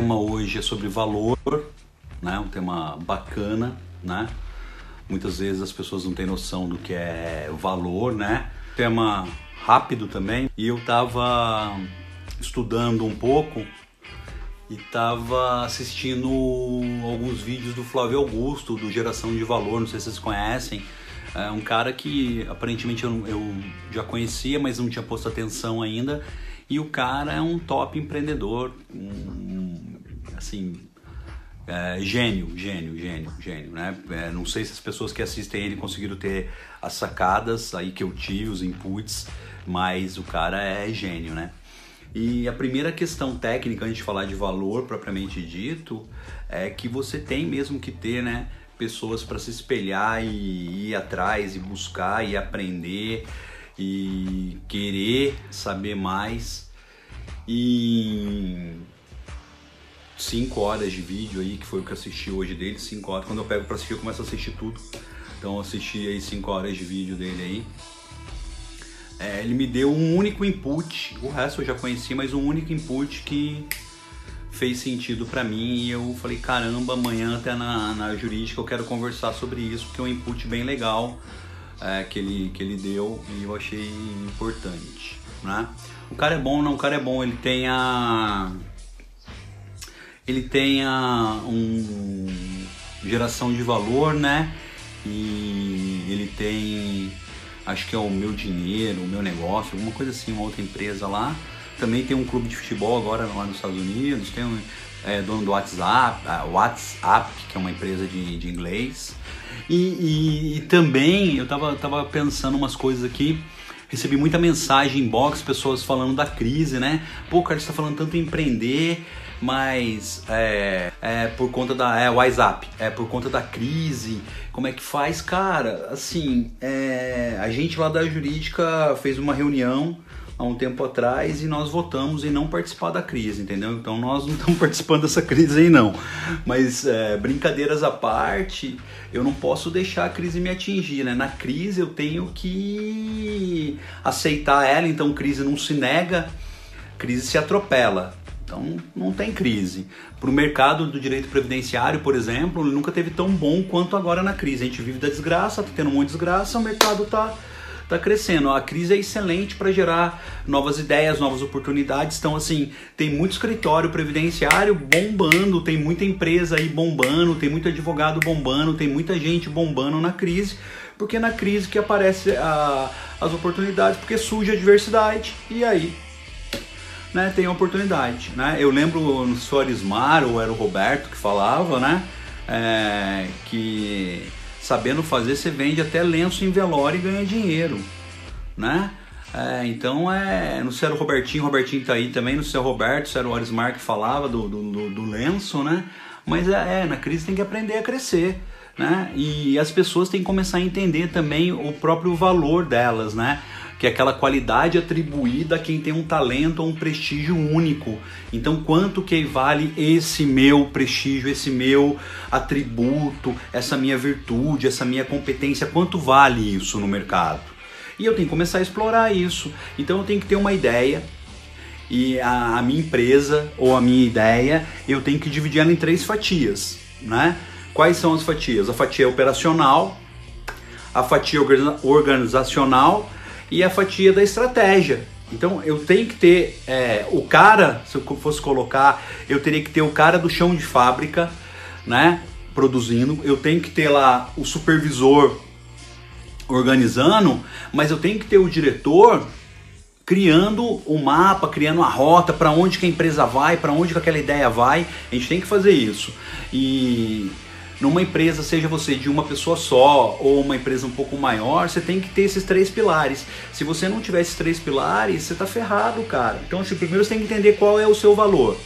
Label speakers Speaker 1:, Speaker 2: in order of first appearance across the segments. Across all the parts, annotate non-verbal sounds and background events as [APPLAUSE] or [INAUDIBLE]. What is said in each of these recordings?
Speaker 1: tema hoje é sobre valor, né? Um tema bacana, né? Muitas vezes as pessoas não têm noção do que é valor, né? Tema rápido também. E eu tava estudando um pouco e tava assistindo alguns vídeos do Flávio Augusto, do Geração de Valor, não sei se vocês conhecem. É um cara que aparentemente eu, eu já conhecia, mas não tinha posto atenção ainda. E o cara é um top empreendedor, um, assim, é, gênio, gênio, gênio, gênio, né? É, não sei se as pessoas que assistem ele conseguiram ter as sacadas aí que eu tive, os inputs, mas o cara é gênio, né? E a primeira questão técnica, antes de falar de valor propriamente dito, é que você tem mesmo que ter, né? Pessoas para se espelhar e ir atrás e buscar e aprender e querer saber mais. E cinco horas de vídeo aí, que foi o que eu assisti hoje dele, cinco horas. Quando eu pego para assistir, eu começo a assistir tudo. Então eu assisti aí cinco horas de vídeo dele aí. É, ele me deu um único input, o resto eu já conheci, mas um único input que fez sentido para mim e eu falei, caramba, amanhã até na, na jurídica eu quero conversar sobre isso, porque é um input bem legal é, que, ele, que ele deu e eu achei importante. Né? O cara é bom, não, o cara é bom, ele tem a. Ele tem a um geração de valor, né? E ele tem acho que é o meu dinheiro, o meu negócio, alguma coisa assim, uma outra empresa lá. Também tem um clube de futebol agora lá nos Estados Unidos, tem um é, dono do WhatsApp, WhatsApp, que é uma empresa de, de inglês. E, e, e também eu tava, tava pensando umas coisas aqui. Recebi muita mensagem inbox, pessoas falando da crise, né? Pô, cara, você tá falando tanto em empreender, mas é, é por conta da é, WhatsApp, é por conta da crise. Como é que faz, cara? Assim, é, a gente lá da jurídica fez uma reunião há um tempo atrás e nós votamos em não participar da crise, entendeu? Então nós não estamos [LAUGHS] participando dessa crise aí não. Mas é, brincadeiras à parte, eu não posso deixar a crise me atingir, né? Na crise eu tenho que aceitar ela, então crise não se nega, crise se atropela. Então não tem crise. Para o mercado do direito previdenciário, por exemplo, ele nunca teve tão bom quanto agora na crise. A gente vive da desgraça, tá tendo um monte de desgraça, o mercado tá está crescendo. A crise é excelente para gerar novas ideias, novas oportunidades. Então, assim, tem muito escritório previdenciário bombando, tem muita empresa aí bombando, tem muito advogado bombando, tem muita gente bombando na crise, porque é na crise que aparece a, as oportunidades, porque surge a diversidade e aí né, tem a oportunidade. Né? Eu lembro no Soarismar, ou era o Roberto que falava, né? É, que sabendo fazer, você vende até lenço em velório e ganha dinheiro, né? É, então é. Não sei o Robertinho, Robertinho tá aí também, não sei se era o Roberto, se era o Arismar que falava do, do, do lenço, né? Mas é, é, na crise tem que aprender a crescer. Né? E as pessoas têm que começar a entender também o próprio valor delas, né? Que é aquela qualidade atribuída a quem tem um talento ou um prestígio único. Então, quanto que vale esse meu prestígio, esse meu atributo, essa minha virtude, essa minha competência? Quanto vale isso no mercado? E eu tenho que começar a explorar isso. Então, eu tenho que ter uma ideia. E a, a minha empresa ou a minha ideia, eu tenho que dividir ela em três fatias, né? Quais são as fatias? A fatia operacional, a fatia organizacional e a fatia da estratégia. Então eu tenho que ter é, o cara, se eu fosse colocar, eu teria que ter o cara do chão de fábrica, né? Produzindo, eu tenho que ter lá o supervisor organizando, mas eu tenho que ter o diretor criando o mapa, criando a rota para onde que a empresa vai, para onde que aquela ideia vai. A gente tem que fazer isso. E numa empresa, seja você de uma pessoa só ou uma empresa um pouco maior, você tem que ter esses três pilares. Se você não tiver esses três pilares, você tá ferrado, cara. Então, assim, primeiro você tem que entender qual é o seu valor.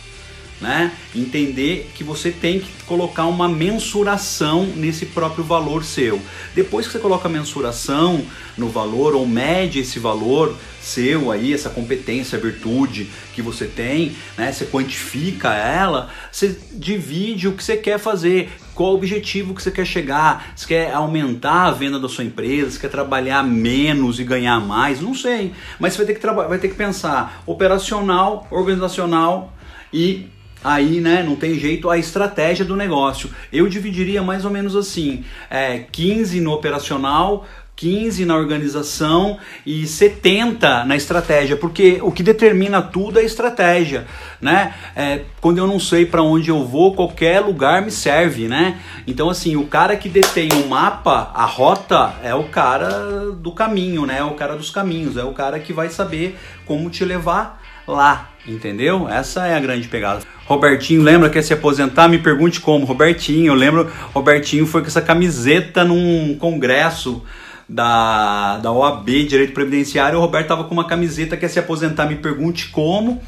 Speaker 1: Né? Entender que você tem que colocar uma mensuração nesse próprio valor seu. Depois que você coloca a mensuração no valor ou mede esse valor seu aí, essa competência, virtude que você tem, né? Você quantifica ela, você divide o que você quer fazer, qual o objetivo que você quer chegar, você quer aumentar a venda da sua empresa, você quer trabalhar menos e ganhar mais, não sei, mas você vai ter que, vai ter que pensar operacional, organizacional e aí, né, não tem jeito, a estratégia do negócio. Eu dividiria mais ou menos assim, é, 15 no operacional, 15 na organização e 70 na estratégia, porque o que determina tudo é a estratégia, né? É, quando eu não sei para onde eu vou, qualquer lugar me serve, né? Então assim, o cara que detém o mapa, a rota, é o cara do caminho, né? É o cara dos caminhos, é o cara que vai saber como te levar lá, entendeu? Essa é a grande pegada. Robertinho, lembra que se aposentar? Me pergunte como. Robertinho, eu lembro, Robertinho foi com essa camiseta num congresso da, da OAB, Direito Previdenciário, o Roberto tava com uma camiseta que se aposentar, me pergunte como.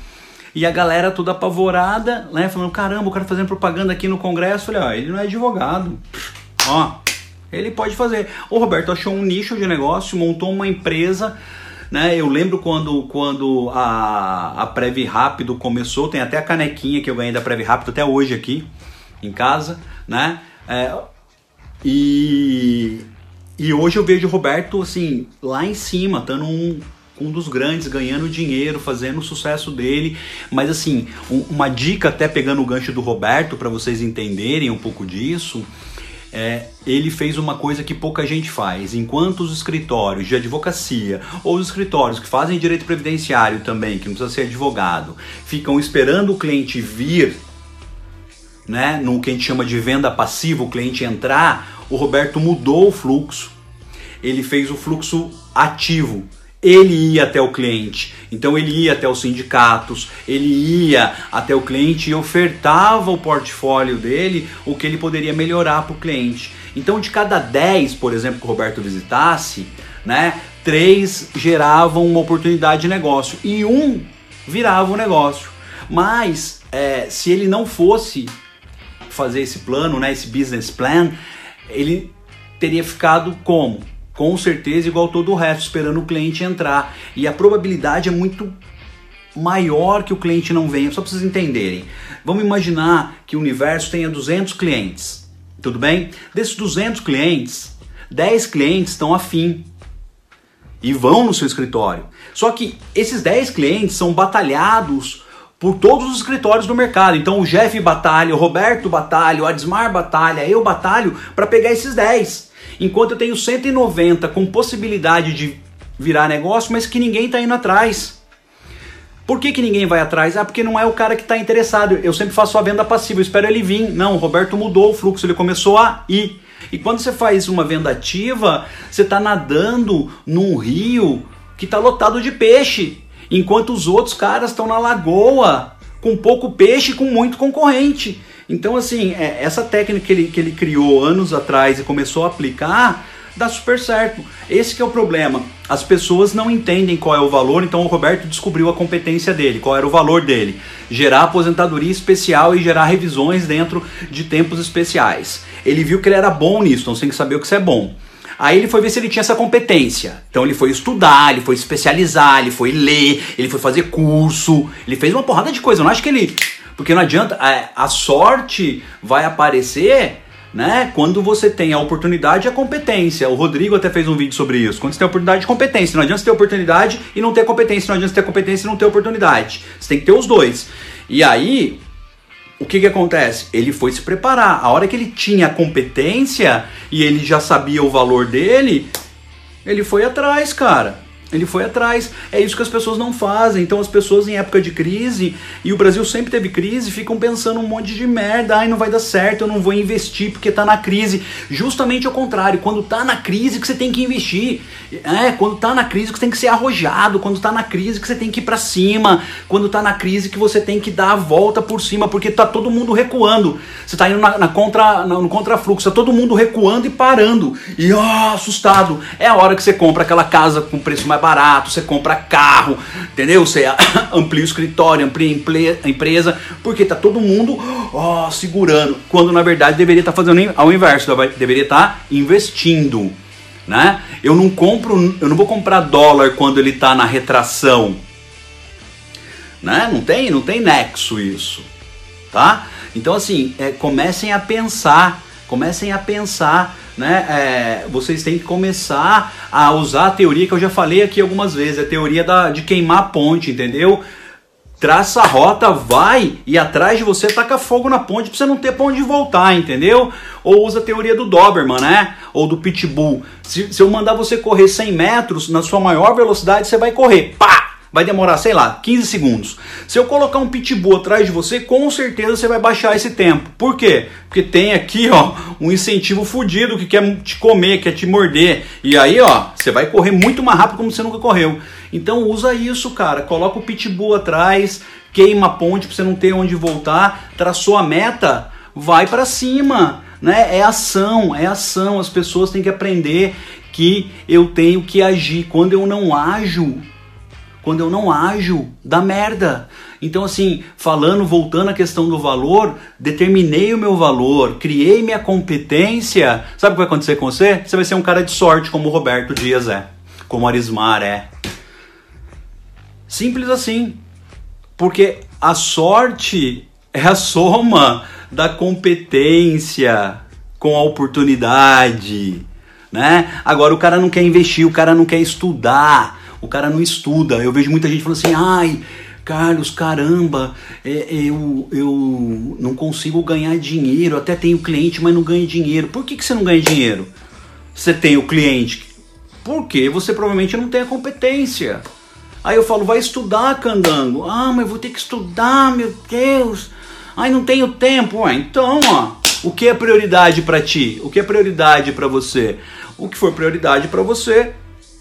Speaker 1: E a galera toda apavorada, né? Falando, caramba, o cara fazendo propaganda aqui no Congresso. Falei, ó, ele não é advogado. Ó, ele pode fazer. O Roberto achou um nicho de negócio, montou uma empresa. Né? Eu lembro quando, quando a, a Prev Rápido começou, tem até a canequinha que eu ganhei da Prev Rápido até hoje aqui em casa, né? É, e e hoje eu vejo o Roberto, assim, lá em cima, estando um, um dos grandes, ganhando dinheiro, fazendo o sucesso dele. Mas, assim, um, uma dica, até pegando o gancho do Roberto, para vocês entenderem um pouco disso. É, ele fez uma coisa que pouca gente faz. Enquanto os escritórios de advocacia ou os escritórios que fazem direito previdenciário também, que não precisa ser advogado, ficam esperando o cliente vir, né, no que a gente chama de venda passiva, o cliente entrar, o Roberto mudou o fluxo. Ele fez o fluxo ativo. Ele ia até o cliente, então ele ia até os sindicatos, ele ia até o cliente e ofertava o portfólio dele, o que ele poderia melhorar para o cliente. Então, de cada 10, por exemplo, que o Roberto visitasse, né, três geravam uma oportunidade de negócio e um virava um negócio. Mas é, se ele não fosse fazer esse plano, né, esse business plan, ele teria ficado como? Com certeza igual todo o resto, esperando o cliente entrar. E a probabilidade é muito maior que o cliente não venha, só para vocês entenderem. Vamos imaginar que o universo tenha 200 clientes, tudo bem? Desses 200 clientes, 10 clientes estão afim e vão no seu escritório. Só que esses 10 clientes são batalhados por todos os escritórios do mercado. Então o Jeff batalha, o Roberto batalha, o Adismar batalha, eu batalho para pegar esses 10. Enquanto eu tenho 190 com possibilidade de virar negócio, mas que ninguém está indo atrás. Por que, que ninguém vai atrás? Ah, porque não é o cara que está interessado. Eu sempre faço a venda passiva, eu espero ele vir. Não, o Roberto mudou o fluxo, ele começou a ir. E quando você faz uma venda ativa, você está nadando num rio que está lotado de peixe enquanto os outros caras estão na lagoa com pouco peixe e com muito concorrente. Então, assim, é, essa técnica que ele, que ele criou anos atrás e começou a aplicar, dá super certo. Esse é o problema. As pessoas não entendem qual é o valor, então o Roberto descobriu a competência dele, qual era o valor dele. Gerar aposentadoria especial e gerar revisões dentro de tempos especiais. Ele viu que ele era bom nisso, então você tem que saber o que você é bom. Aí ele foi ver se ele tinha essa competência. Então ele foi estudar, ele foi especializar, ele foi ler, ele foi fazer curso, ele fez uma porrada de coisa. Eu não acho que ele. Porque não adianta. A, sorte vai aparecer. Né? Quando você tem a oportunidade e a competência. O Rodrigo até fez um vídeo sobre isso. Quando você tem a oportunidade e competência. Não adianta você ter oportunidade e não ter competência. Não adianta você ter competência e não ter oportunidade. Você tem que ter os dois. E aí, o que, que acontece? Ele foi se preparar. A hora que ele tinha a competência e ele já sabia o valor dele, ele foi atrás, cara. Ele foi atrás. É isso que as pessoas não fazem. Então as pessoas em época de crise, e o Brasil sempre teve crise, ficam pensando um monte de merda. Ai, não vai dar certo, eu não vou investir porque tá na crise. Justamente ao contrário, quando tá na crise que você tem que investir. É, quando tá na crise que você tem que ser arrojado, quando tá na crise que você tem que ir para cima, quando tá na crise que você tem que dar a volta por cima, porque tá todo mundo recuando. Você tá indo na, na contra, no contrafluxo, tá todo mundo recuando e parando. E ó, oh, assustado. É a hora que você compra aquela casa com preço mais mais barato, você compra carro, entendeu? Você [COUGHS] amplia o escritório, amplia a empresa, porque tá todo mundo ó, segurando, quando na verdade deveria estar tá fazendo ao inverso, deveria estar tá investindo, né? Eu não compro, eu não vou comprar dólar quando ele está na retração, né? Não tem, não tem nexo isso, tá? Então assim, é, comecem a pensar, comecem a pensar né, é, vocês têm que começar a usar a teoria que eu já falei aqui algumas vezes, a teoria da, de queimar a ponte, entendeu? traça a rota, vai e atrás de você taca fogo na ponte pra você não ter pra onde voltar, entendeu? Ou usa a teoria do Doberman, né? Ou do Pitbull. Se, se eu mandar você correr 100 metros, na sua maior velocidade, você vai correr. Pá! Vai demorar, sei lá, 15 segundos. Se eu colocar um pitbull atrás de você, com certeza você vai baixar esse tempo. Por quê? Porque tem aqui, ó, um incentivo fudido que quer te comer, quer te morder. E aí, ó, você vai correr muito mais rápido como você nunca correu. Então usa isso, cara. Coloca o pitbull atrás, queima a ponte para você não ter onde voltar, traçou a meta, vai para cima, né? É ação, é ação. As pessoas têm que aprender que eu tenho que agir. Quando eu não ajo, quando eu não ajo, dá merda. Então, assim, falando, voltando à questão do valor, determinei o meu valor, criei minha competência. Sabe o que vai acontecer com você? Você vai ser um cara de sorte, como o Roberto Dias é, como Arismar é. Simples assim. Porque a sorte é a soma da competência com a oportunidade, né? Agora o cara não quer investir, o cara não quer estudar, o cara não estuda. Eu vejo muita gente falando assim, ai, Carlos, caramba, é, eu, eu não consigo ganhar dinheiro, até tenho cliente, mas não ganho dinheiro. Por que, que você não ganha dinheiro? Você tem o cliente. Porque você provavelmente não tem a competência. Aí eu falo, vai estudar, candango. Ah, mas vou ter que estudar, meu Deus. Ai, não tenho tempo. Ué, então, ó, o que é prioridade para ti? O que é prioridade para você? O que for prioridade para você,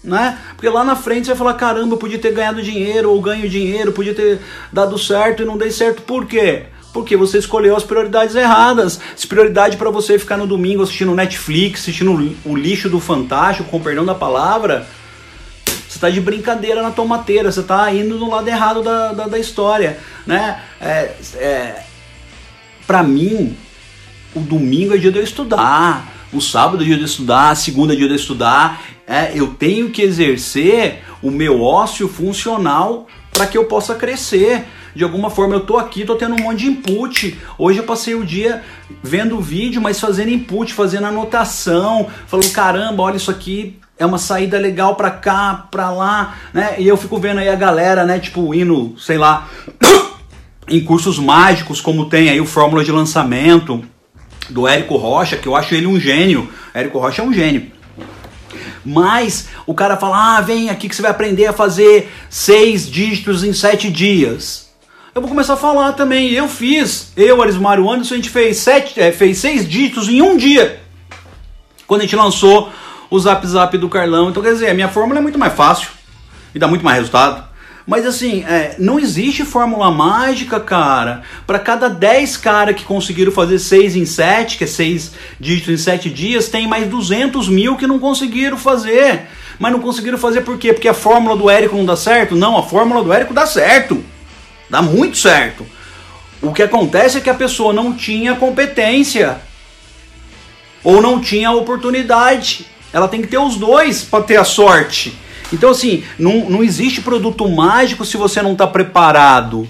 Speaker 1: né? Porque lá na frente você vai falar, caramba, eu podia ter ganhado dinheiro ou ganho dinheiro, podia ter dado certo e não dei certo. Por quê? Porque você escolheu as prioridades erradas. Se prioridade para você ficar no domingo assistindo Netflix, assistindo o lixo do Fantástico, com perdão da palavra, você está de brincadeira na tomateira, você está indo no lado errado da, da, da história, né? É, é, para mim, o domingo é dia de eu estudar, o sábado é dia de eu estudar, a segunda é dia de eu estudar. É, eu tenho que exercer o meu ócio funcional para que eu possa crescer. De alguma forma eu tô aqui, tô tendo um monte de input. Hoje eu passei o dia vendo vídeo, mas fazendo input, fazendo anotação, falando caramba, olha isso aqui é uma saída legal para cá, para lá, né? E eu fico vendo aí a galera, né, tipo, indo, sei lá, [COUGHS] em cursos mágicos, como tem aí o Fórmula de Lançamento do Érico Rocha, que eu acho ele um gênio. Érico Rocha é um gênio. Mas o cara fala: ah, vem aqui que você vai aprender a fazer seis dígitos em sete dias. Eu vou começar a falar também. Eu fiz, eu, Arismário Anderson, a gente fez, sete, é, fez seis dígitos em um dia. Quando a gente lançou o Zap Zap do Carlão. Então, quer dizer, a minha fórmula é muito mais fácil e dá muito mais resultado. Mas assim, é, não existe fórmula mágica, cara. Para cada 10 caras que conseguiram fazer 6 em 7, que é 6 dígitos em 7 dias, tem mais 200 mil que não conseguiram fazer. Mas não conseguiram fazer por quê? Porque a fórmula do Érico não dá certo? Não, a fórmula do Érico dá certo. Dá muito certo. O que acontece é que a pessoa não tinha competência. Ou não tinha oportunidade. Ela tem que ter os dois para ter a sorte. Então, assim, não, não existe produto mágico se você não está preparado,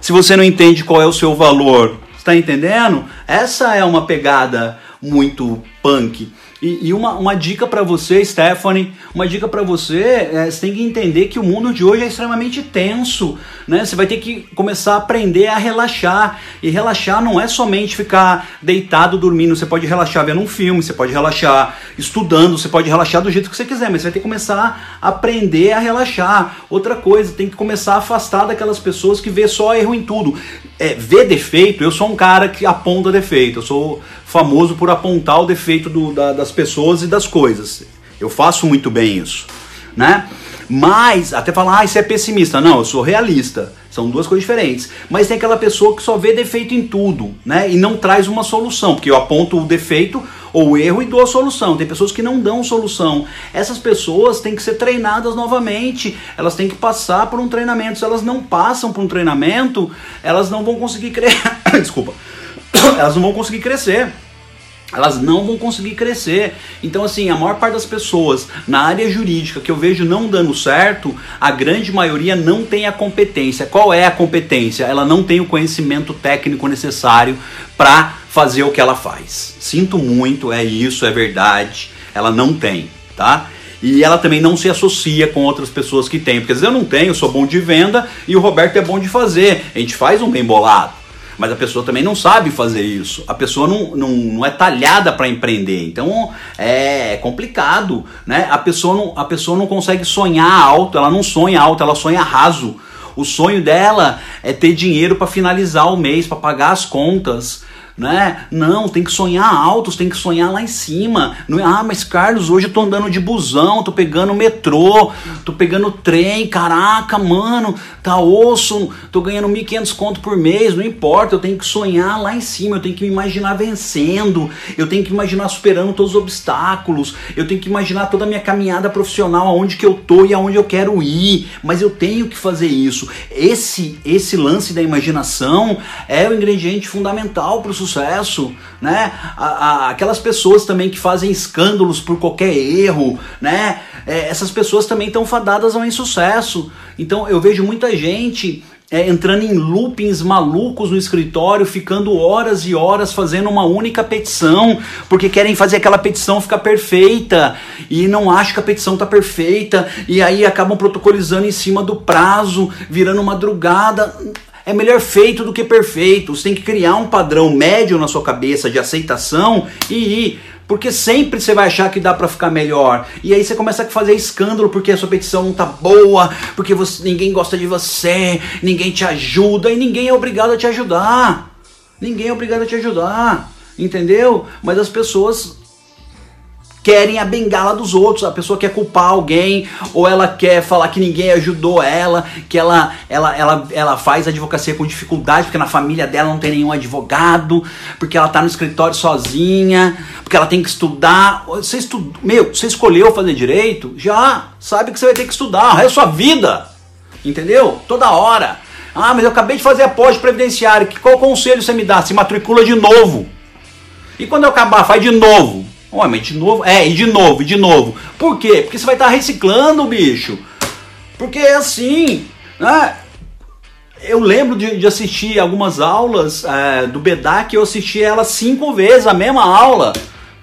Speaker 1: se você não entende qual é o seu valor. Está entendendo? Essa é uma pegada muito punk. E, e uma, uma dica para você, Stephanie, uma dica para você, é, você tem que entender que o mundo de hoje é extremamente tenso, né? Você vai ter que começar a aprender a relaxar. E relaxar não é somente ficar deitado dormindo, você pode relaxar vendo um filme, você pode relaxar estudando, você pode relaxar do jeito que você quiser, mas você vai ter que começar a aprender a relaxar. Outra coisa, tem que começar a afastar daquelas pessoas que vê só erro em tudo. É, ver defeito, eu sou um cara que aponta defeito, eu sou famoso por apontar o defeito do, da, das pessoas e das coisas. Eu faço muito bem isso, né? Mas, até falar, ah, isso é pessimista. Não, eu sou realista. São duas coisas diferentes. Mas tem aquela pessoa que só vê defeito em tudo, né? E não traz uma solução, porque eu aponto o defeito ou o erro e dou a solução. Tem pessoas que não dão solução. Essas pessoas têm que ser treinadas novamente. Elas têm que passar por um treinamento. Se elas não passam por um treinamento, elas não vão conseguir crescer. [COUGHS] Desculpa. [COUGHS] elas não vão conseguir crescer elas não vão conseguir crescer. Então, assim, a maior parte das pessoas na área jurídica que eu vejo não dando certo, a grande maioria não tem a competência. Qual é a competência? Ela não tem o conhecimento técnico necessário para fazer o que ela faz. Sinto muito, é isso, é verdade. Ela não tem, tá? E ela também não se associa com outras pessoas que têm. Porque às vezes eu não tenho, eu sou bom de venda e o Roberto é bom de fazer. A gente faz um bem bolado. Mas a pessoa também não sabe fazer isso. A pessoa não, não, não é talhada para empreender. Então é complicado. Né? A, pessoa não, a pessoa não consegue sonhar alto, ela não sonha alto, ela sonha raso. O sonho dela é ter dinheiro para finalizar o mês, para pagar as contas né? Não, tem que sonhar altos, tem que sonhar lá em cima. Não, é, ah, mas Carlos, hoje eu tô andando de busão, tô pegando metrô, tô pegando trem, caraca, mano, tá osso, tô ganhando 1.500 conto por mês, não importa, eu tenho que sonhar lá em cima, eu tenho que me imaginar vencendo, eu tenho que imaginar superando todos os obstáculos, eu tenho que imaginar toda a minha caminhada profissional, aonde que eu tô e aonde eu quero ir, mas eu tenho que fazer isso. Esse, esse lance da imaginação é o ingrediente fundamental para sucesso, né? A, a, aquelas pessoas também que fazem escândalos por qualquer erro, né? É, essas pessoas também estão fadadas ao insucesso. Então eu vejo muita gente é, entrando em loopings malucos no escritório, ficando horas e horas fazendo uma única petição, porque querem fazer aquela petição ficar perfeita e não acham que a petição está perfeita, e aí acabam protocolizando em cima do prazo, virando madrugada é melhor feito do que perfeito. Você tem que criar um padrão médio na sua cabeça de aceitação e ir. Porque sempre você vai achar que dá para ficar melhor. E aí você começa a fazer escândalo porque a sua petição não tá boa, porque você, ninguém gosta de você, ninguém te ajuda e ninguém é obrigado a te ajudar. Ninguém é obrigado a te ajudar. Entendeu? Mas as pessoas querem a bengala dos outros. A pessoa quer culpar alguém, ou ela quer falar que ninguém ajudou ela, que ela, ela, ela, ela faz advocacia com dificuldade, porque na família dela não tem nenhum advogado, porque ela tá no escritório sozinha, porque ela tem que estudar. Você estu... Meu, você escolheu fazer direito? Já sabe que você vai ter que estudar, é a sua vida. Entendeu? Toda hora. Ah, mas eu acabei de fazer a pós-previdenciário. Qual conselho você me dá? Se matricula de novo. E quando eu acabar, faz de novo. Ué, mas de novo? É, e de novo, e de novo. Por quê? Porque você vai estar tá reciclando, bicho. Porque é assim, né? Eu lembro de, de assistir algumas aulas é, do BEDAC, eu assisti ela cinco vezes, a mesma aula.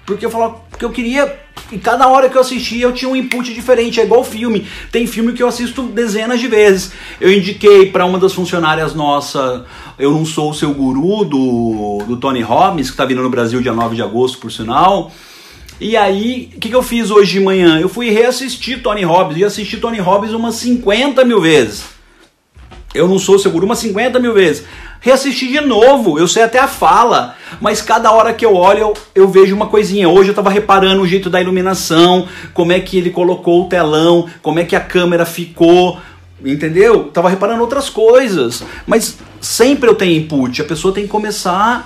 Speaker 1: Porque eu falava, porque eu queria. E cada hora que eu assistia eu tinha um input diferente, é igual filme. Tem filme que eu assisto dezenas de vezes. Eu indiquei para uma das funcionárias nossa, Eu Não Sou o Seu Guru, do, do Tony Robbins, que está vindo no Brasil dia 9 de agosto, por sinal. E aí, o que, que eu fiz hoje de manhã? Eu fui reassistir Tony Robbins e assisti Tony Robbins umas 50 mil vezes. Eu não sou seguro umas 50 mil vezes. Reassisti de novo, eu sei até a fala, mas cada hora que eu olho eu, eu vejo uma coisinha. Hoje eu estava reparando o jeito da iluminação, como é que ele colocou o telão, como é que a câmera ficou, entendeu? Tava reparando outras coisas, mas sempre eu tenho input. A pessoa tem que começar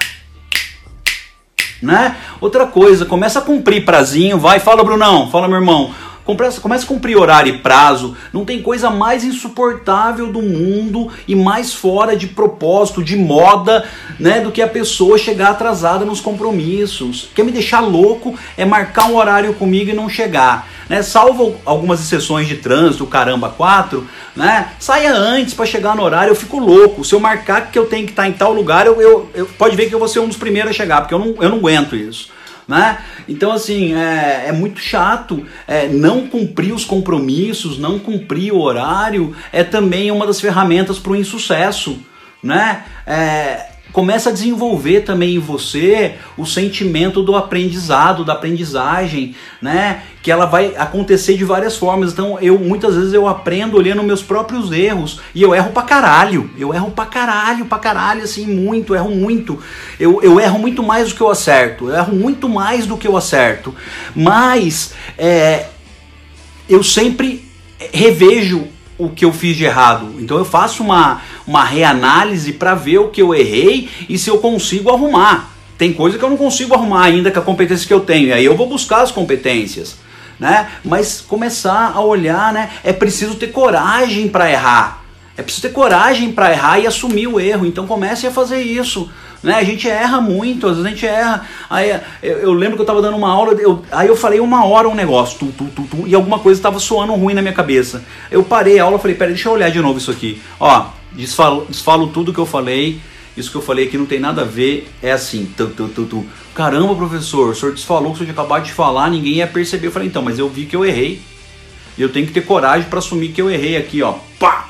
Speaker 1: né? Outra coisa, começa a cumprir prazinho, vai, fala Brunão, fala meu irmão. Começa, a cumprir horário e prazo. Não tem coisa mais insuportável do mundo e mais fora de propósito, de moda, né, do que a pessoa chegar atrasada nos compromissos. Quer me deixar louco é marcar um horário comigo e não chegar. Né? Salvo algumas exceções de trânsito, caramba, quatro, né? Saia antes para chegar no horário, eu fico louco. Se eu marcar que eu tenho que estar em tal lugar, eu, eu, eu, pode ver que eu vou ser um dos primeiros a chegar, porque eu não, eu não aguento isso né? Então, assim, é, é muito chato. É, não cumprir os compromissos, não cumprir o horário é também uma das ferramentas para o insucesso, né? É, começa a desenvolver também em você o sentimento do aprendizado, da aprendizagem, né? Que ela vai acontecer de várias formas. Então, eu muitas vezes eu aprendo olhando meus próprios erros e eu erro pra caralho. Eu erro pra caralho, pra caralho, assim, muito, erro muito. Eu, eu erro muito mais do que eu acerto. Eu erro muito mais do que eu acerto. Mas é, eu sempre revejo o que eu fiz de errado. Então eu faço uma, uma reanálise para ver o que eu errei e se eu consigo arrumar. Tem coisa que eu não consigo arrumar ainda com a competência que eu tenho. E aí eu vou buscar as competências. Né? Mas começar a olhar, né? É preciso ter coragem para errar. É preciso ter coragem para errar e assumir o erro. Então comece a fazer isso. Né? A gente erra muito, às vezes a gente erra. Aí eu, eu lembro que eu estava dando uma aula, eu, aí eu falei uma hora um negócio, tu, tu, tu, tu e alguma coisa estava soando ruim na minha cabeça. Eu parei a aula falei, peraí, deixa eu olhar de novo isso aqui. Ó, desfalo, desfalo tudo que eu falei, isso que eu falei aqui não tem nada a ver, é assim, tu, tu, tu, tu. caramba professor, o senhor desfalou que o senhor tinha acabado de falar, ninguém ia perceber. Eu falei, então, mas eu vi que eu errei. E eu tenho que ter coragem para assumir que eu errei aqui, ó. Pá!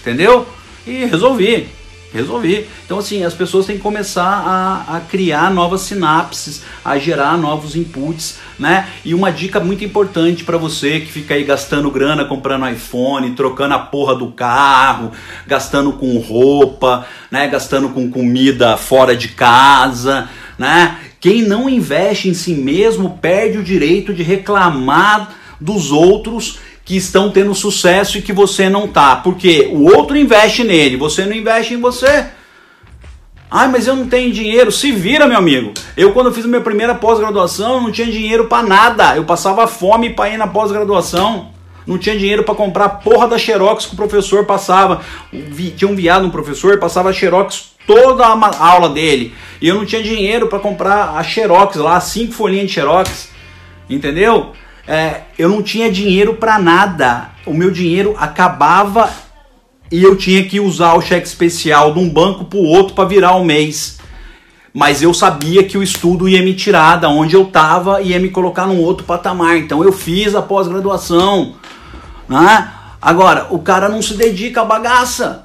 Speaker 1: Entendeu? E resolvi. Resolvi. Então, assim, as pessoas têm que começar a, a, criar novas sinapses, a gerar novos inputs, né? E uma dica muito importante para você que fica aí gastando grana comprando iPhone, trocando a porra do carro, gastando com roupa, né? Gastando com comida fora de casa, né? Quem não investe em si mesmo perde o direito de reclamar dos outros que estão tendo sucesso e que você não tá. Porque o outro investe nele, você não investe em você. Ai, mas eu não tenho dinheiro. Se vira, meu amigo. Eu, quando fiz a minha primeira pós-graduação, não tinha dinheiro para nada. Eu passava fome para ir na pós-graduação. Não tinha dinheiro para comprar a porra da Xerox que o professor passava. Tinha enviado um professor, passava a Xerox toda a aula dele. E eu não tinha dinheiro para comprar a Xerox lá, cinco folhinhas de Xerox. Entendeu? É, eu não tinha dinheiro para nada. O meu dinheiro acabava e eu tinha que usar o cheque especial de um banco para o outro para virar o um mês. Mas eu sabia que o estudo ia me tirar da onde eu estava e ia me colocar num outro patamar. Então eu fiz a pós-graduação. Né? Agora, o cara não se dedica à bagaça.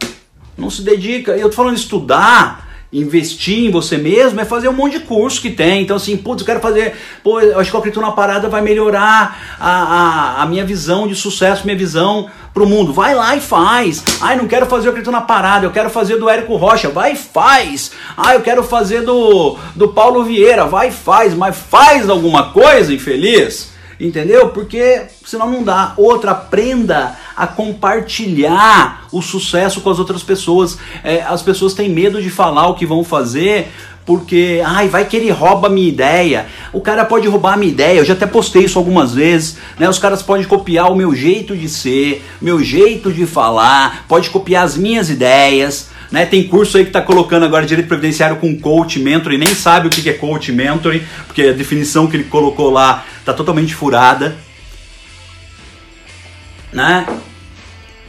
Speaker 1: Não se dedica. Eu tô falando estudar investir em você mesmo é fazer um monte de curso que tem. Então, assim, putz, eu quero fazer. Pô, eu acho que eu acredito na parada vai melhorar a, a, a minha visão de sucesso, minha visão pro mundo. Vai lá e faz. Ai, não quero fazer o acredito na parada, eu quero fazer do Érico Rocha. Vai e faz. Ah, eu quero fazer do, do Paulo Vieira. Vai e faz. Mas faz alguma coisa, infeliz. Entendeu? Porque senão não dá. Outra, aprenda a compartilhar o sucesso com as outras pessoas. É, as pessoas têm medo de falar o que vão fazer porque, ai, vai que ele rouba a minha ideia. O cara pode roubar a minha ideia, eu já até postei isso algumas vezes, né? Os caras podem copiar o meu jeito de ser, meu jeito de falar, pode copiar as minhas ideias. Né? Tem curso aí que está colocando agora direito previdenciário com coach, mentor e nem sabe o que é coach, mentor, porque a definição que ele colocou lá está totalmente furada. Né?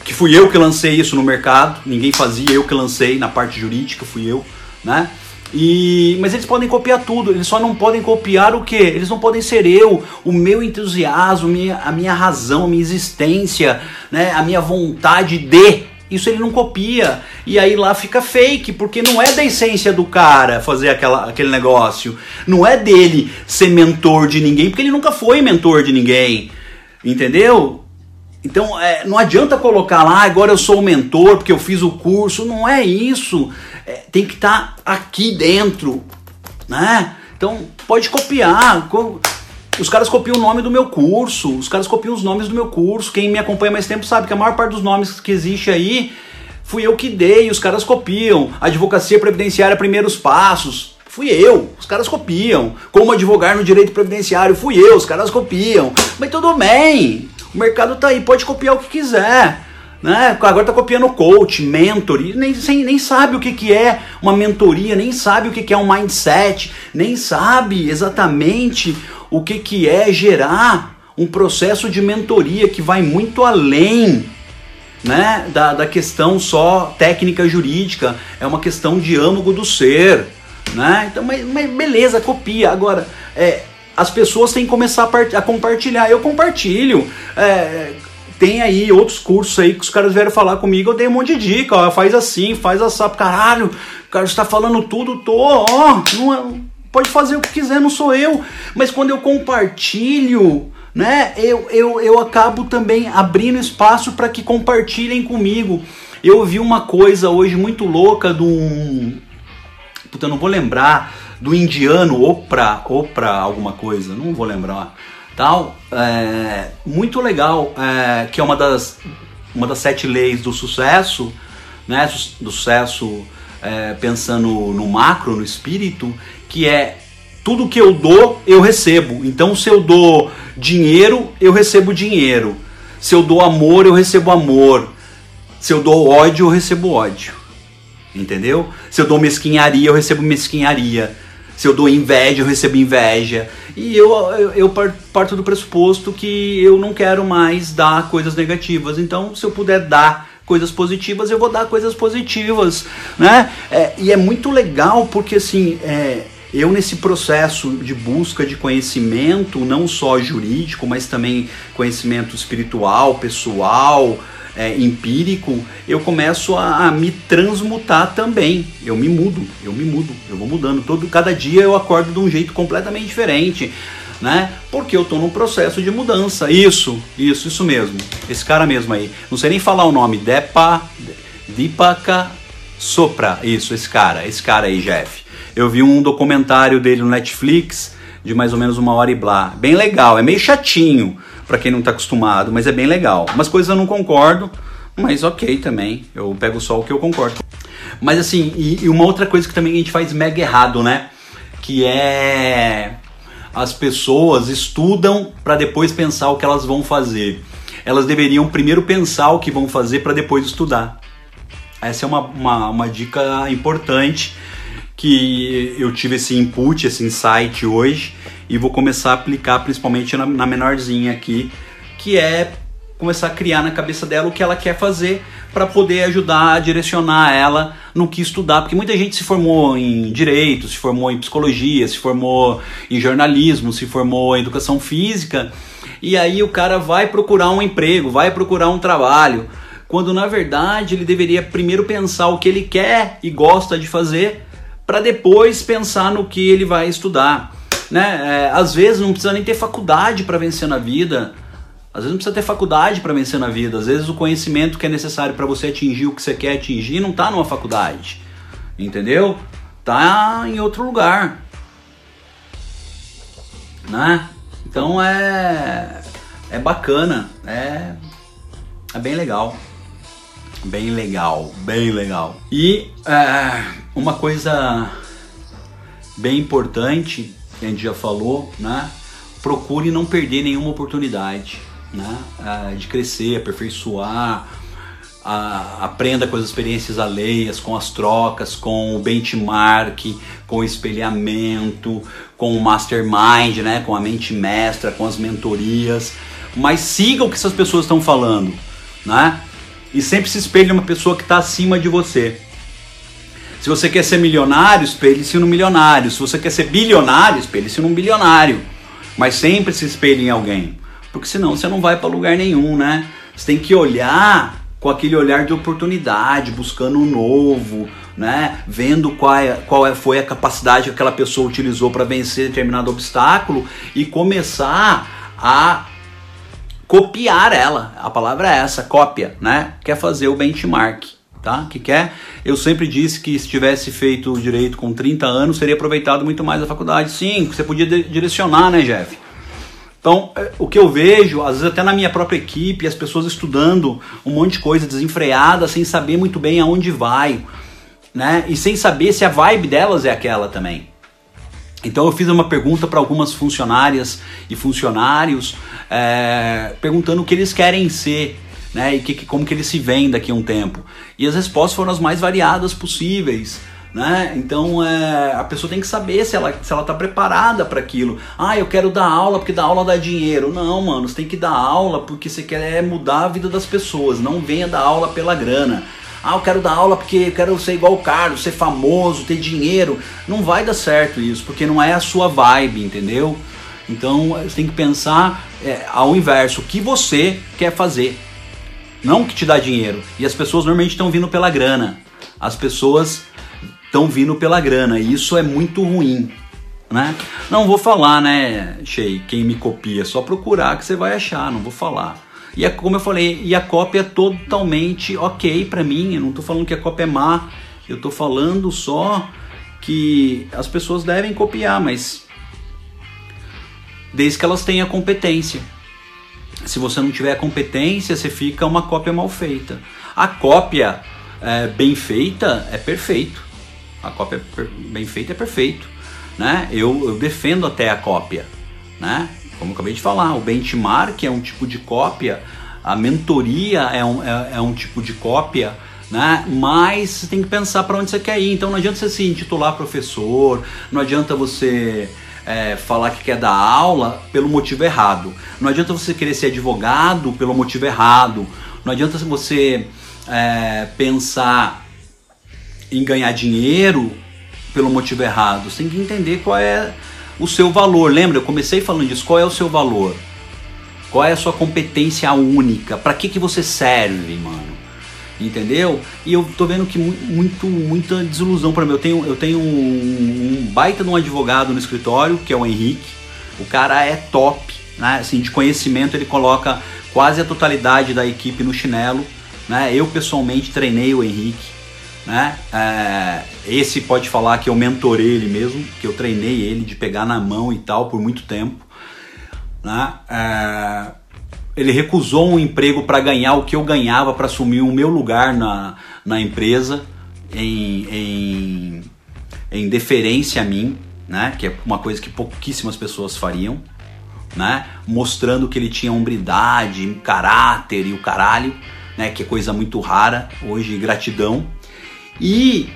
Speaker 1: Que fui eu que lancei isso no mercado, ninguém fazia, eu que lancei na parte jurídica, fui eu, né? E, mas eles podem copiar tudo, eles só não podem copiar o que? Eles não podem ser eu, o meu entusiasmo, minha, a minha razão, a minha existência, né? a minha vontade de. Isso ele não copia. E aí lá fica fake, porque não é da essência do cara fazer aquela, aquele negócio. Não é dele ser mentor de ninguém, porque ele nunca foi mentor de ninguém. Entendeu? Então é, não adianta colocar lá, agora eu sou o mentor porque eu fiz o curso. Não é isso. É, tem que estar tá aqui dentro. Né? Então pode copiar. Os caras copiam o nome do meu curso, os caras copiam os nomes do meu curso. Quem me acompanha mais tempo sabe que a maior parte dos nomes que existe aí fui eu que dei, os caras copiam. Advocacia Previdenciária Primeiros Passos, fui eu, os caras copiam. Como advogar no direito previdenciário, fui eu, os caras copiam. Mas tudo bem, o mercado tá aí, pode copiar o que quiser. Né? Agora tá copiando coach, mentor, e nem, sem, nem sabe o que, que é uma mentoria, nem sabe o que, que é um mindset, nem sabe exatamente o que, que é gerar um processo de mentoria que vai muito além né, da, da questão só técnica jurídica, é uma questão de âmago do ser. Né? Então, mas, mas beleza, copia. Agora, é, as pessoas têm que começar a, a compartilhar. Eu compartilho. É, tem aí outros cursos aí que os caras vieram falar comigo, eu dei um monte de dica, ó, faz assim, faz assim, caralho, o cara está falando tudo, tô, ó, não é, pode fazer o que quiser, não sou eu. Mas quando eu compartilho, né, eu, eu, eu acabo também abrindo espaço para que compartilhem comigo. Eu ouvi uma coisa hoje muito louca de um. Puta, eu não vou lembrar. Do indiano, Oprah, Oprah alguma coisa, não vou lembrar. Tal, é, muito legal, é, que é uma das, uma das sete leis do sucesso, né? Do sucesso é, pensando no macro, no espírito, que é tudo que eu dou, eu recebo. Então, se eu dou dinheiro, eu recebo dinheiro. Se eu dou amor, eu recebo amor. Se eu dou ódio, eu recebo ódio. Entendeu? Se eu dou mesquinharia, eu recebo mesquinharia. Se eu dou inveja, eu recebo inveja. E eu, eu, eu parto do pressuposto que eu não quero mais dar coisas negativas. Então, se eu puder dar coisas positivas, eu vou dar coisas positivas, né? É, e é muito legal porque assim, é, eu nesse processo de busca de conhecimento, não só jurídico, mas também conhecimento espiritual, pessoal, é, empírico, eu começo a, a, me transmutar também. Eu me mudo, eu me mudo, eu vou mudando. Todo, cada dia eu acordo de um jeito completamente diferente, né? Porque eu tô num processo de mudança. Isso, isso, isso mesmo. Esse cara mesmo aí. Não sei nem falar o nome. Depa, Dipaka Sopra. Isso, esse cara, esse cara aí, Jeff. Eu vi um documentário dele no Netflix de mais ou menos uma hora e blá. Bem legal, é meio chatinho para quem não está acostumado, mas é bem legal. Umas coisas eu não concordo, mas ok também. Eu pego só o que eu concordo. Mas assim, e, e uma outra coisa que também a gente faz mega errado, né? Que é as pessoas estudam para depois pensar o que elas vão fazer. Elas deveriam primeiro pensar o que vão fazer para depois estudar. Essa é uma, uma, uma dica importante que eu tive esse input, esse insight hoje e vou começar a aplicar principalmente na, na menorzinha aqui, que é começar a criar na cabeça dela o que ela quer fazer para poder ajudar a direcionar ela no que estudar, porque muita gente se formou em direito, se formou em psicologia, se formou em jornalismo, se formou em educação física, e aí o cara vai procurar um emprego, vai procurar um trabalho, quando na verdade ele deveria primeiro pensar o que ele quer e gosta de fazer para depois pensar no que ele vai estudar. Né? É, às vezes não precisa nem ter faculdade para vencer na vida. Às vezes não precisa ter faculdade para vencer na vida. Às vezes o conhecimento que é necessário para você atingir o que você quer atingir não está numa faculdade. Entendeu? Tá em outro lugar. Né? Então é é bacana, é é bem legal. Bem legal, bem legal. E é, uma coisa bem importante, que a gente já falou, né? Procure não perder nenhuma oportunidade, né? É, de crescer, aperfeiçoar, a, aprenda com as experiências alheias, com as trocas, com o benchmark, com o espelhamento, com o mastermind, né? com a mente mestra, com as mentorias. Mas siga o que essas pessoas estão falando. Né? E sempre se espelhe uma pessoa que está acima de você. Se você quer ser milionário, espelhe-se no milionário. Se você quer ser bilionário, espelhe-se num bilionário. Mas sempre se espelhe em alguém. Porque senão você não vai para lugar nenhum, né? Você tem que olhar com aquele olhar de oportunidade, buscando o um novo, né? Vendo qual, é, qual é, foi a capacidade que aquela pessoa utilizou para vencer determinado obstáculo e começar a copiar ela. A palavra é essa, cópia, né? Quer fazer o benchmark, tá? Que quer? Eu sempre disse que se tivesse feito direito com 30 anos, seria aproveitado muito mais a faculdade. Sim, você podia direcionar, né, Jeff? Então, é, o que eu vejo, às vezes até na minha própria equipe, as pessoas estudando um monte de coisa desenfreada, sem saber muito bem aonde vai, né? E sem saber se a vibe delas é aquela também. Então eu fiz uma pergunta para algumas funcionárias e funcionários, é, perguntando o que eles querem ser, né, e que, como que eles se veem daqui a um tempo. E as respostas foram as mais variadas possíveis. Né? Então é, a pessoa tem que saber se ela se ela está preparada para aquilo. Ah, eu quero dar aula porque dar aula dá dinheiro. Não, mano, você tem que dar aula porque você quer mudar a vida das pessoas. Não venha dar aula pela grana. Ah, eu quero dar aula porque eu quero ser igual o Carlos, ser famoso, ter dinheiro. Não vai dar certo isso, porque não é a sua vibe, entendeu? Então você tem que pensar é, ao inverso, o que você quer fazer, não que te dá dinheiro. E as pessoas normalmente estão vindo pela grana. As pessoas estão vindo pela grana e isso é muito ruim. Né? Não vou falar, né, Shei, quem me copia, só procurar que você vai achar, não vou falar. E é como eu falei, e a cópia é totalmente ok para mim. Eu não estou falando que a cópia é má, eu estou falando só que as pessoas devem copiar, mas desde que elas tenham competência. Se você não tiver competência, você fica uma cópia mal feita. A cópia é, bem feita é perfeito. A cópia bem feita é perfeito. Né? Eu, eu defendo até a cópia. Né? como eu acabei de falar, o benchmark é um tipo de cópia, a mentoria é um, é, é um tipo de cópia, né? Mas você tem que pensar para onde você quer ir. Então não adianta você se intitular professor, não adianta você é, falar que quer dar aula pelo motivo errado, não adianta você querer ser advogado pelo motivo errado, não adianta você é, pensar em ganhar dinheiro pelo motivo errado. Você tem que entender qual é o seu valor. Lembra? Eu comecei falando disso. Qual é o seu valor? Qual é a sua competência única? Para que, que você serve, mano? Entendeu? E eu tô vendo que muito, muita desilusão para mim. Eu tenho, eu tenho um, um baita de um advogado no escritório, que é o Henrique. O cara é top, né? Assim, de conhecimento ele coloca quase a totalidade da equipe no chinelo. Né? Eu pessoalmente treinei o Henrique. Né? É, esse pode falar que eu mentorei ele mesmo, que eu treinei ele de pegar na mão e tal por muito tempo. Né? É, ele recusou um emprego para ganhar o que eu ganhava para assumir o meu lugar na, na empresa em, em, em deferência a mim, né? que é uma coisa que pouquíssimas pessoas fariam. Né? Mostrando que ele tinha hombridade, caráter e o caralho, né? que é coisa muito rara hoje, gratidão. E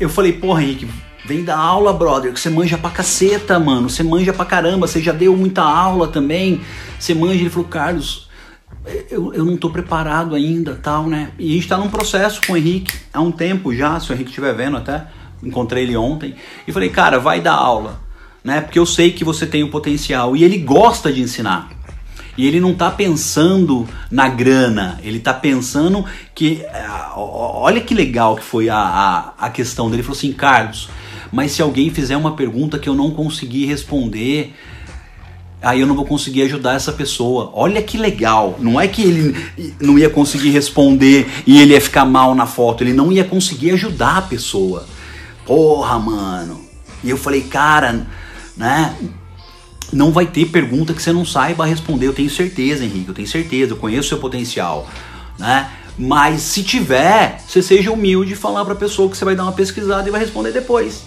Speaker 1: eu falei, porra, Henrique, vem dar aula, brother, que você manja pra caceta, mano. Você manja pra caramba, você já deu muita aula também. Você manja. Ele falou, Carlos, eu, eu não tô preparado ainda, tal, né? E a gente tá num processo com o Henrique há um tempo já, se o Henrique estiver vendo até. Encontrei ele ontem. E falei, cara, vai dar aula, né? Porque eu sei que você tem o potencial. E ele gosta de ensinar. E ele não está pensando na grana, ele está pensando que. É, olha que legal que foi a, a, a questão dele. Ele falou assim: Carlos, mas se alguém fizer uma pergunta que eu não conseguir responder, aí eu não vou conseguir ajudar essa pessoa. Olha que legal. Não é que ele não ia conseguir responder e ele ia ficar mal na foto, ele não ia conseguir ajudar a pessoa. Porra, mano. E eu falei, cara, né? não vai ter pergunta que você não saiba responder. Eu tenho certeza, Henrique, eu tenho certeza, eu conheço o seu potencial, né? Mas se tiver, você seja humilde e falar para a pessoa que você vai dar uma pesquisada e vai responder depois.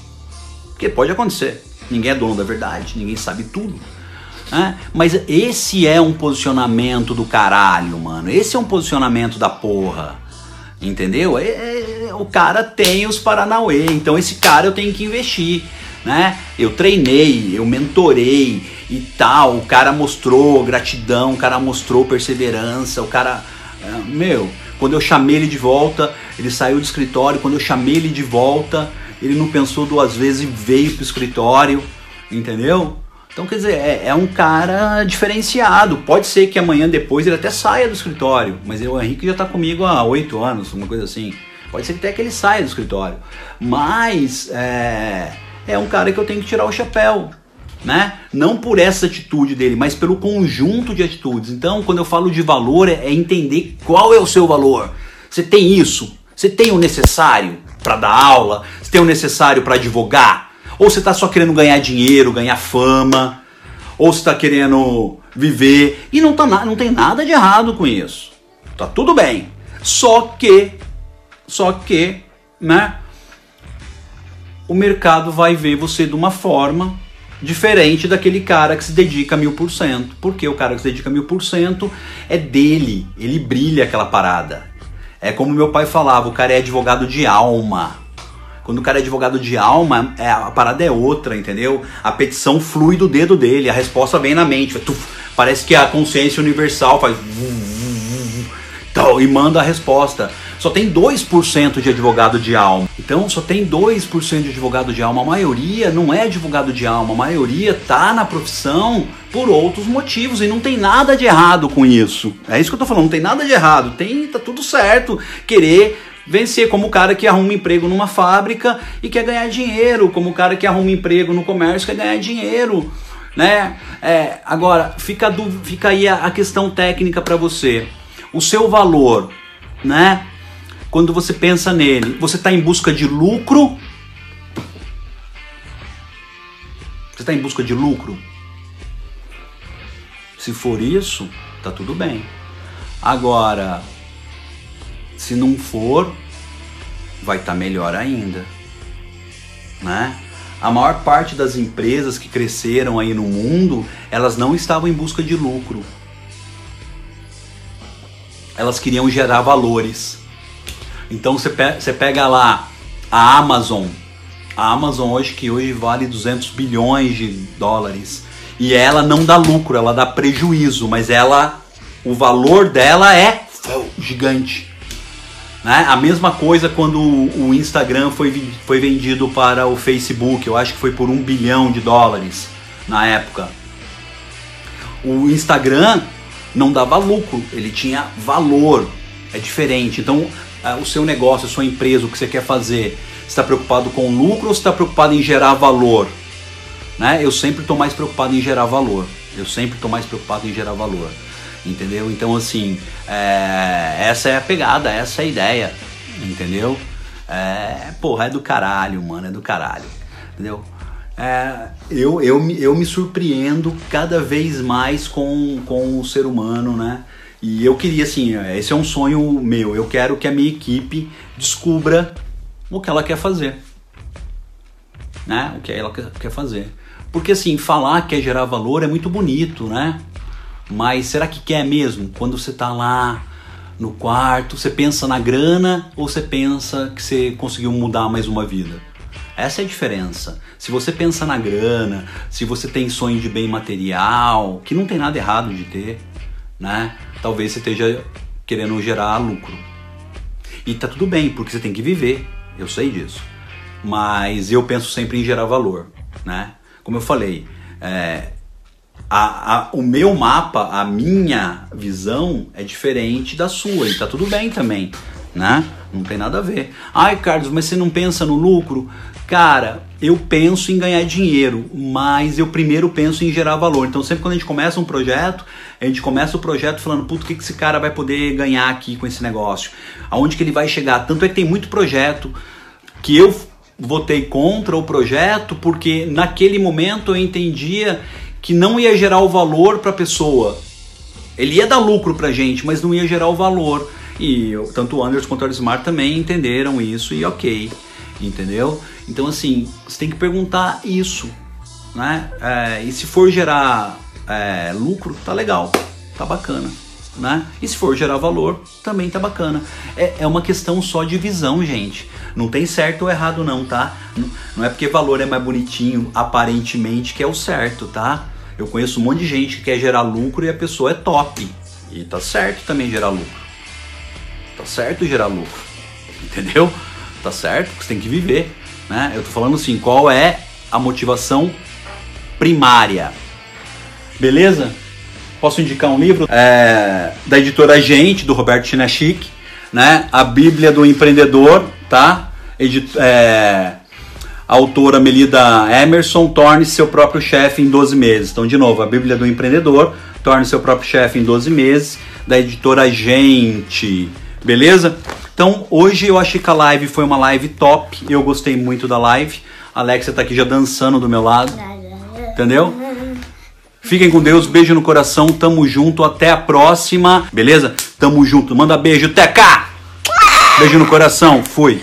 Speaker 1: Porque pode acontecer. Ninguém é dono da verdade, ninguém sabe tudo. Né? Mas esse é um posicionamento do caralho, mano. Esse é um posicionamento da porra. Entendeu? É, é, o cara tem os Paranauê, então esse cara eu tenho que investir né? Eu treinei, eu mentorei e tal. O cara mostrou gratidão, o cara mostrou perseverança, o cara. É, meu, quando eu chamei ele de volta, ele saiu do escritório. Quando eu chamei ele de volta, ele não pensou duas vezes e veio pro escritório, entendeu? Então, quer dizer, é, é, um cara diferenciado. Pode ser que amanhã depois ele até saia do escritório, mas o Henrique já está comigo há oito anos, uma coisa assim. Pode ser até que ele saia do escritório. Mas é, é um cara que eu tenho que tirar o chapéu. Né? Não por essa atitude dele, mas pelo conjunto de atitudes. Então, quando eu falo de valor, é, é entender qual é o seu valor. Você tem isso? Você tem o necessário para dar aula? Você tem o necessário para advogar? Ou você está só querendo ganhar dinheiro, ganhar fama? Ou você está querendo viver? E não, tá, não tem nada de errado com isso. Tá tudo bem. Só que, só que, né? o mercado vai ver você de uma forma diferente daquele cara que se dedica a mil por cento. Porque o cara que se dedica a mil por cento é dele, ele brilha aquela parada. É como meu pai falava, o cara é advogado de alma. Quando o cara é advogado de alma, é, a parada é outra, entendeu? A petição flui do dedo dele, a resposta vem na mente. Tuf, parece que a consciência universal faz. e manda a resposta só tem 2% de advogado de alma. Então só tem 2% de advogado de alma. A maioria não é advogado de alma, a maioria tá na profissão por outros motivos e não tem nada de errado com isso. É isso que eu tô falando, não tem nada de errado. Tem, tá tudo certo querer vencer como o cara que arruma emprego numa fábrica e quer ganhar dinheiro, como o cara que arruma emprego no comércio e quer ganhar dinheiro, né? É, agora fica, fica aí a, a questão técnica para você. O seu valor, né? Quando você pensa nele, você está em busca de lucro? Você está em busca de lucro? Se for isso, tá tudo bem. Agora, se não for, vai estar tá melhor ainda, né? A maior parte das empresas que cresceram aí no mundo, elas não estavam em busca de lucro. Elas queriam gerar valores. Então você pega lá a Amazon, a Amazon hoje que hoje vale 200 bilhões de dólares e ela não dá lucro, ela dá prejuízo, mas ela o valor dela é gigante. Né? A mesma coisa quando o Instagram foi, foi vendido para o Facebook, eu acho que foi por um bilhão de dólares na época. O Instagram não dava lucro, ele tinha valor, é diferente. Então, o seu negócio, a sua empresa, o que você quer fazer, está preocupado com lucro ou está preocupado em gerar valor? Né? Eu sempre estou mais preocupado em gerar valor. Eu sempre estou mais preocupado em gerar valor. Entendeu? Então, assim, é, essa é a pegada, essa é a ideia. Entendeu? É, porra, é do caralho, mano, é do caralho. Entendeu? É, eu, eu, eu me surpreendo cada vez mais com, com o ser humano, né? E eu queria, assim, esse é um sonho meu. Eu quero que a minha equipe descubra o que ela quer fazer. Né? O que ela quer fazer. Porque, assim, falar que quer gerar valor é muito bonito, né? Mas será que quer mesmo? Quando você está lá no quarto, você pensa na grana ou você pensa que você conseguiu mudar mais uma vida? Essa é a diferença. Se você pensa na grana, se você tem sonho de bem material, que não tem nada errado de ter, né? Talvez você esteja querendo gerar lucro. E tá tudo bem, porque você tem que viver. Eu sei disso. Mas eu penso sempre em gerar valor, né? Como eu falei, é, a, a, o meu mapa, a minha visão é diferente da sua e tá tudo bem também, né? Não tem nada a ver. Ai, Carlos, mas você não pensa no lucro? Cara, eu penso em ganhar dinheiro, mas eu primeiro penso em gerar valor. Então, sempre quando a gente começa um projeto, a gente começa o projeto falando, puto, o que, que esse cara vai poder ganhar aqui com esse negócio? Aonde que ele vai chegar? Tanto é que tem muito projeto que eu votei contra o projeto porque naquele momento eu entendia que não ia gerar o valor para a pessoa. Ele ia dar lucro para a gente, mas não ia gerar o valor. E eu, tanto o Anderson quanto o Smart também entenderam isso e ok, entendeu? Então assim, você tem que perguntar isso, né? É, e se for gerar é, lucro, tá legal, tá bacana. Né? E se for gerar valor, também tá bacana. É, é uma questão só de visão, gente. Não tem certo ou errado, não, tá? Não é porque valor é mais bonitinho, aparentemente, que é o certo, tá? Eu conheço um monte de gente que quer gerar lucro e a pessoa é top. E tá certo também gerar lucro. Tá certo gerar lucro. Entendeu? Tá certo, você tem que viver. Né? Eu tô falando assim, qual é a motivação primária? Beleza? Posso indicar um livro é, da editora Gente, do Roberto Chinachic, né? A Bíblia do Empreendedor, tá? Edit é, a autora Melida Emerson, torne seu próprio chefe em 12 meses. Então, de novo, a Bíblia do Empreendedor, torne seu próprio chefe em 12 meses, da editora Gente, beleza? Então, hoje eu achei que a live foi uma live top, eu gostei muito da live. A Alexia tá aqui já dançando do meu lado, entendeu? Fiquem com Deus, beijo no coração, tamo junto, até a próxima, beleza? Tamo junto, manda beijo, Teca! Beijo no coração, fui!